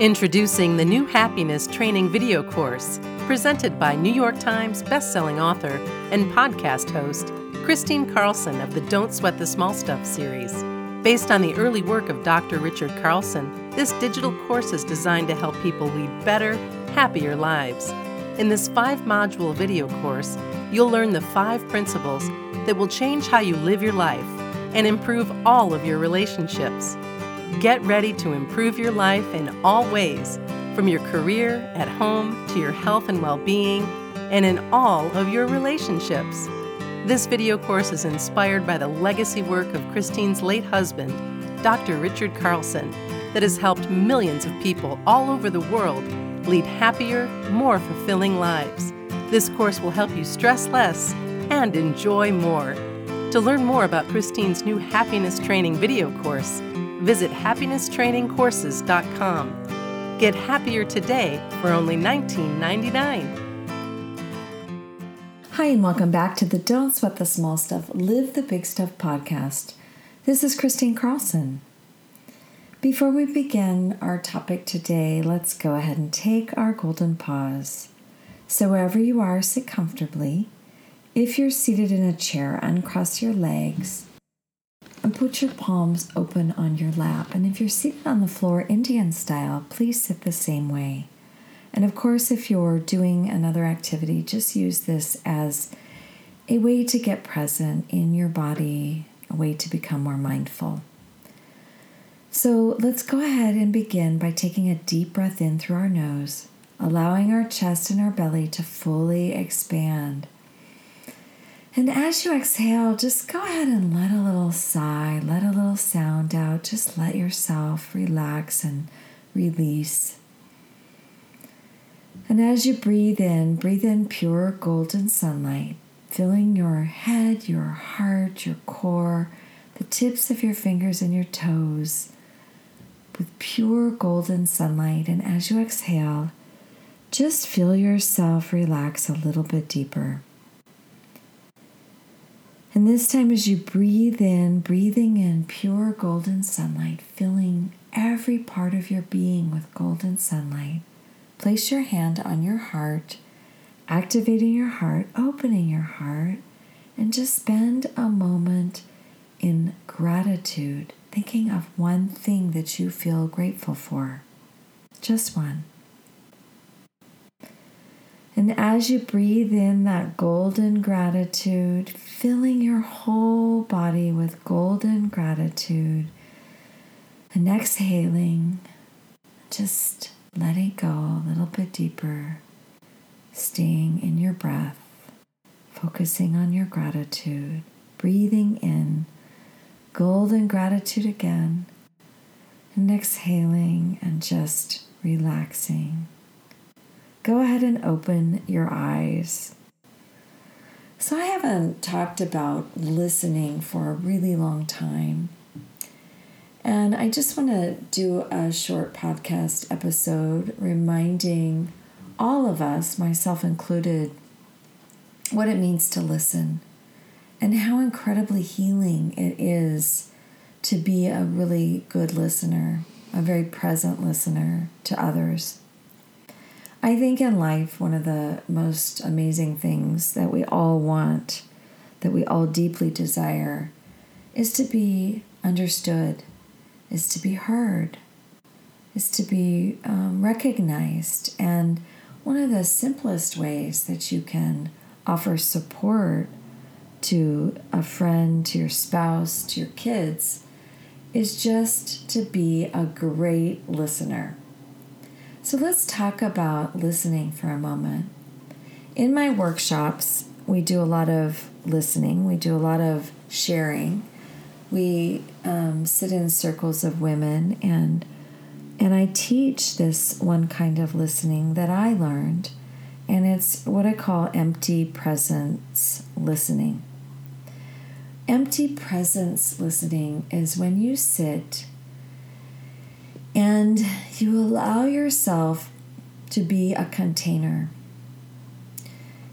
Introducing the new happiness training video course presented by New York Times bestselling author and podcast host Christine Carlson of the Don't Sweat the Small Stuff series. Based on the early work of Dr. Richard Carlson, this digital course is designed to help people lead better, happier lives. In this five module video course, you'll learn the five principles that will change how you live your life and improve all of your relationships. Get ready to improve your life in all ways, from your career, at home, to your health and well being, and in all of your relationships. This video course is inspired by the legacy work of Christine's late husband, Dr. Richard Carlson, that has helped millions of people all over the world lead happier, more fulfilling lives. This course will help you stress less and enjoy more. To learn more about Christine's new happiness training video course, visit happinesstrainingcourses.com. Get happier today for only $19.99. Hi, and welcome back to the Don't Sweat the Small Stuff, Live the Big Stuff podcast. This is Christine Carlson. Before we begin our topic today, let's go ahead and take our golden pause. So, wherever you are, sit comfortably. If you're seated in a chair, uncross your legs and put your palms open on your lap. And if you're seated on the floor Indian style, please sit the same way. And of course, if you're doing another activity, just use this as a way to get present in your body, a way to become more mindful. So let's go ahead and begin by taking a deep breath in through our nose, allowing our chest and our belly to fully expand. And as you exhale, just go ahead and let a little sigh, let a little sound out. Just let yourself relax and release. And as you breathe in, breathe in pure golden sunlight, filling your head, your heart, your core, the tips of your fingers and your toes with pure golden sunlight. And as you exhale, just feel yourself relax a little bit deeper. And this time, as you breathe in, breathing in pure golden sunlight, filling every part of your being with golden sunlight, place your hand on your heart, activating your heart, opening your heart, and just spend a moment in gratitude, thinking of one thing that you feel grateful for. Just one. And as you breathe in that golden gratitude, filling your whole body with golden gratitude, and exhaling, just letting go a little bit deeper, staying in your breath, focusing on your gratitude, breathing in golden gratitude again, and exhaling and just relaxing go ahead and open your eyes. So, I haven't talked about listening for a really long time. And I just want to do a short podcast episode reminding all of us, myself included, what it means to listen and how incredibly healing it is to be a really good listener, a very present listener to others. I think in life, one of the most amazing things that we all want, that we all deeply desire, is to be understood, is to be heard, is to be um, recognized. And one of the simplest ways that you can offer support to a friend, to your spouse, to your kids, is just to be a great listener. So let's talk about listening for a moment. In my workshops, we do a lot of listening, we do a lot of sharing. We um, sit in circles of women, and And I teach this one kind of listening that I learned, and it's what I call empty presence listening. Empty presence listening is when you sit and you allow yourself to be a container.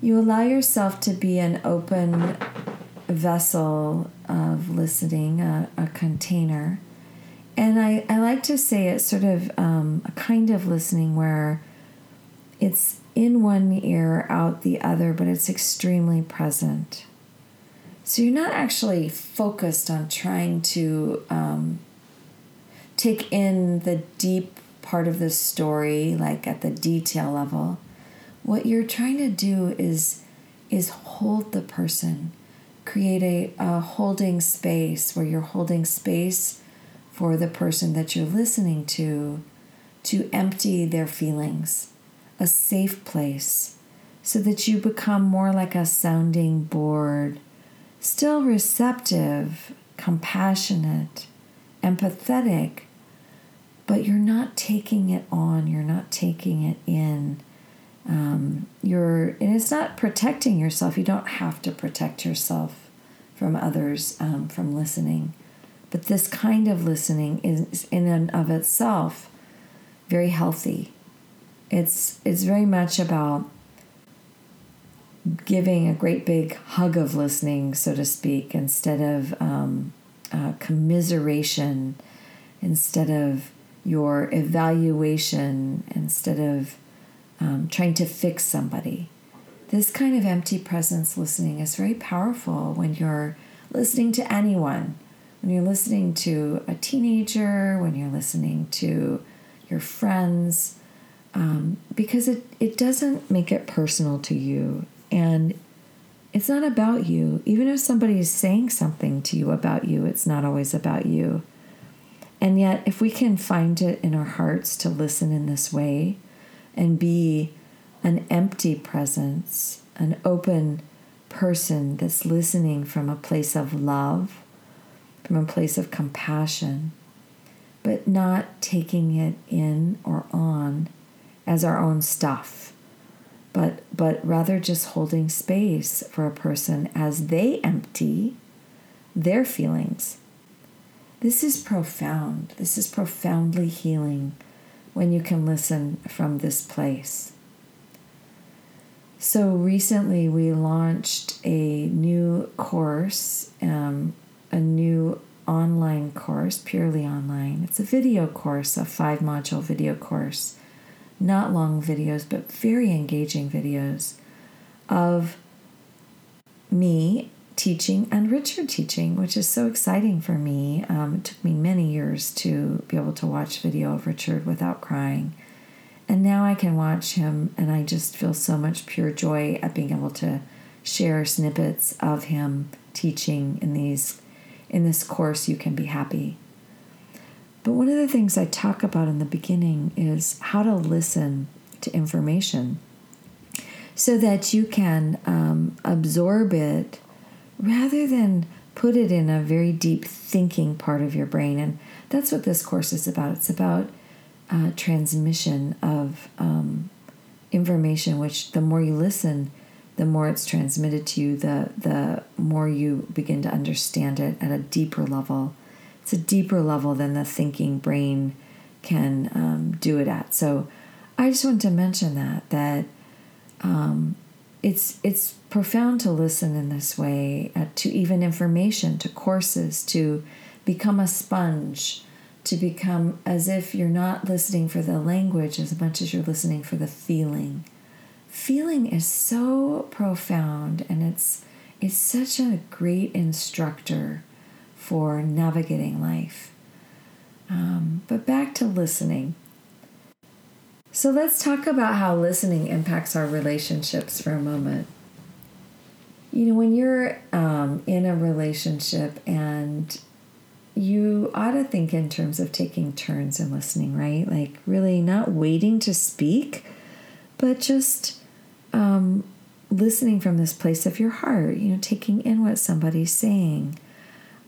You allow yourself to be an open vessel of listening, a, a container. And I, I like to say it's sort of um, a kind of listening where it's in one ear, out the other, but it's extremely present. So you're not actually focused on trying to um, take in the deep part of the story, like at the detail level. What you're trying to do is is hold the person create a, a holding space where you're holding space for the person that you're listening to to empty their feelings, a safe place, so that you become more like a sounding board, still receptive, compassionate, empathetic, but you're not taking it on, you're not taking it in. Um, you're, and it's not protecting yourself. You don't have to protect yourself from others um, from listening. But this kind of listening is, in and of itself, very healthy. It's, it's very much about giving a great big hug of listening, so to speak, instead of um, uh, commiseration, instead of your evaluation, instead of um, trying to fix somebody. This kind of empty presence listening is very powerful when you're listening to anyone, when you're listening to a teenager, when you're listening to your friends, um, because it, it doesn't make it personal to you. And it's not about you. Even if somebody is saying something to you about you, it's not always about you. And yet, if we can find it in our hearts to listen in this way and be an empty presence, an open person that's listening from a place of love, from a place of compassion, but not taking it in or on as our own stuff, but, but rather just holding space for a person as they empty their feelings. This is profound. This is profoundly healing when you can listen from this place. So recently, we launched a new course, um, a new online course, purely online. It's a video course, a five module video course, not long videos, but very engaging videos of me teaching and Richard teaching, which is so exciting for me. Um, it took me many years to be able to watch video of Richard without crying. And now I can watch him, and I just feel so much pure joy at being able to share snippets of him teaching in these in this course you can be happy but one of the things i talk about in the beginning is how to listen to information so that you can um, absorb it rather than put it in a very deep thinking part of your brain. And that's what this course is about. It's about uh, transmission of um, information, which the more you listen, the more it's transmitted to you, the, the more you begin to understand it at a deeper level. It's a deeper level than the thinking brain can um, do it at. So I just want to mention that, that um, it's it's profound to listen in this way uh, to even information to courses to become a sponge to become as if you're not listening for the language as much as you're listening for the feeling. Feeling is so profound and it's it's such a great instructor for navigating life. Um, but back to listening so let's talk about how listening impacts our relationships for a moment. You know, when you're um, in a relationship and you ought to think in terms of taking turns and listening, right? Like, really not waiting to speak, but just um, listening from this place of your heart, you know, taking in what somebody's saying.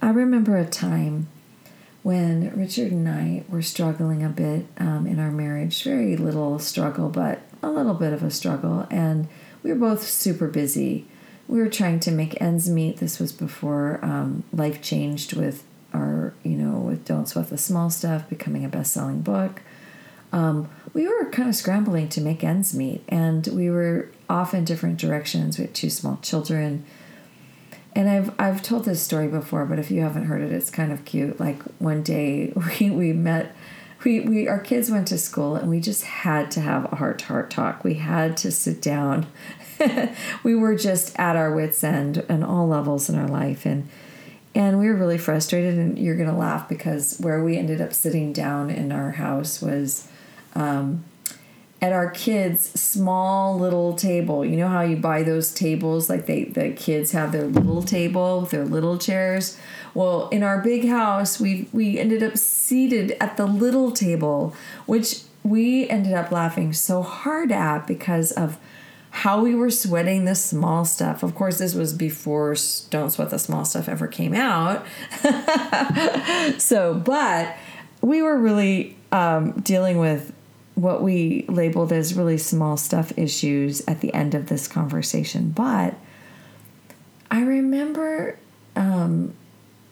I remember a time when Richard and I were struggling a bit um, in our marriage. Very little struggle, but a little bit of a struggle. And we were both super busy. We were trying to make ends meet. This was before um, life changed with our, you know, with Don't Sweat the Small Stuff becoming a best selling book. Um, we were kind of scrambling to make ends meet, and we were off in different directions. We had two small children and I've I've told this story before, but if you haven't heard it, it's kind of cute. Like one day we, we met we, we our kids went to school and we just had to have a heart to heart talk. We had to sit down. we were just at our wits end and all levels in our life and and we were really frustrated and you're gonna laugh because where we ended up sitting down in our house was um, at our kids' small little table. You know how you buy those tables, like they the kids have their little table their little chairs. Well, in our big house, we we ended up seated at the little table, which we ended up laughing so hard at because of how we were sweating the small stuff. Of course, this was before Don't Sweat the Small Stuff ever came out. so, but we were really um, dealing with what we labeled as really small stuff issues at the end of this conversation. But I remember um,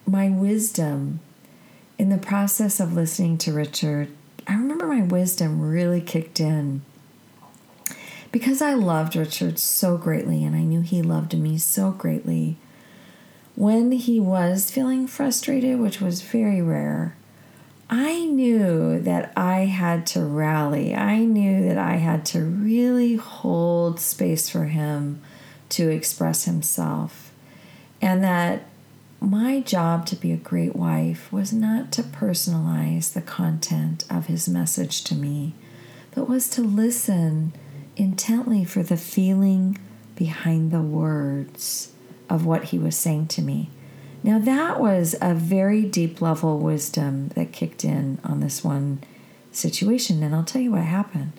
my wisdom in the process of listening to Richard. I remember my wisdom really kicked in because I loved Richard so greatly and I knew he loved me so greatly. When he was feeling frustrated, which was very rare, I knew that I had to rally. I knew that I had to really hold space for him to express himself. And that my job to be a great wife was not to personalize the content of his message to me, but was to listen intently for the feeling behind the words of what he was saying to me. Now, that was a very deep level wisdom that kicked in on this one situation, and I'll tell you what happened.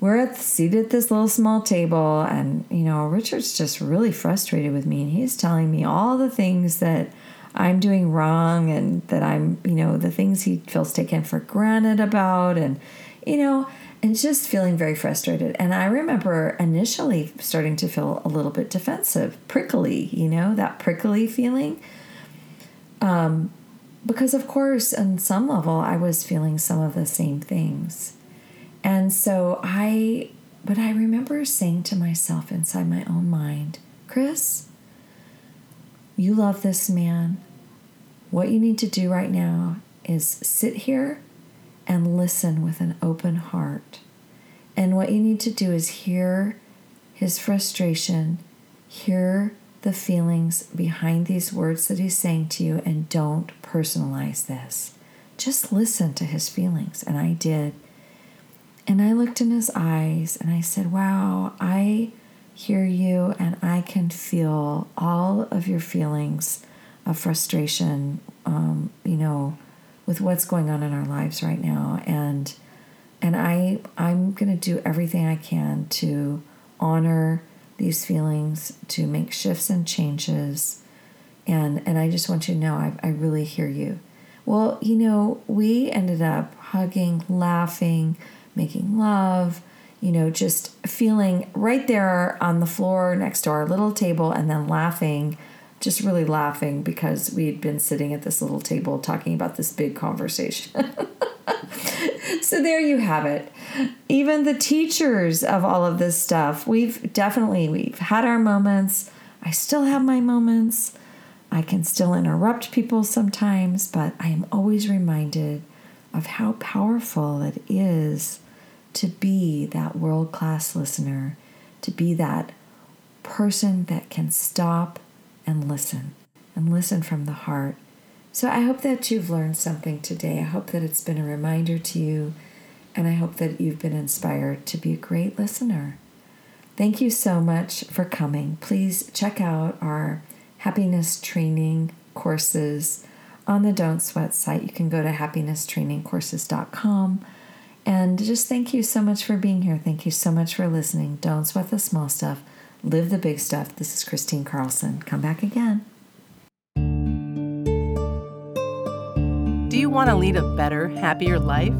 We're at seated at this little small table, and you know, Richard's just really frustrated with me, and he's telling me all the things that I'm doing wrong, and that I'm, you know, the things he feels taken for granted about, and you know, and just feeling very frustrated. And I remember initially starting to feel a little bit defensive, prickly, you know, that prickly feeling. Um, because, of course, on some level, I was feeling some of the same things. And so I, but I remember saying to myself inside my own mind, Chris, you love this man. What you need to do right now is sit here and listen with an open heart. And what you need to do is hear his frustration, hear the feelings behind these words that he's saying to you, and don't personalize this. Just listen to his feelings. And I did. And I looked in his eyes and I said, Wow, I hear you and I can feel all of your feelings of frustration, um, you know, with what's going on in our lives right now. And and I I'm going to do everything I can to honor these feelings to make shifts and changes. And and I just want you to know I, I really hear you. Well you know we ended up hugging laughing making love you know just feeling right there on the floor next to our little table and then laughing just really laughing because we'd been sitting at this little table talking about this big conversation. so there you have it. Even the teachers of all of this stuff, we've definitely we've had our moments. I still have my moments. I can still interrupt people sometimes, but I am always reminded of how powerful it is to be that world class listener, to be that person that can stop and listen and listen from the heart. So I hope that you've learned something today. I hope that it's been a reminder to you, and I hope that you've been inspired to be a great listener. Thank you so much for coming. Please check out our happiness training courses on the Don't Sweat site. You can go to happinesstrainingcourses.com. And just thank you so much for being here. Thank you so much for listening. Don't sweat the small stuff. Live the big stuff. This is Christine Carlson. Come back again. Do you want to lead a better, happier life?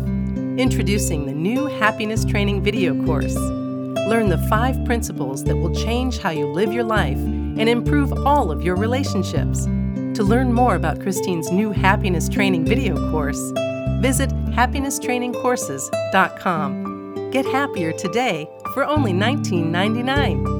Introducing the new Happiness Training video course. Learn the five principles that will change how you live your life and improve all of your relationships. To learn more about Christine's new Happiness Training video course, visit happinesstrainingcourses.com. Get happier today for only $19.99.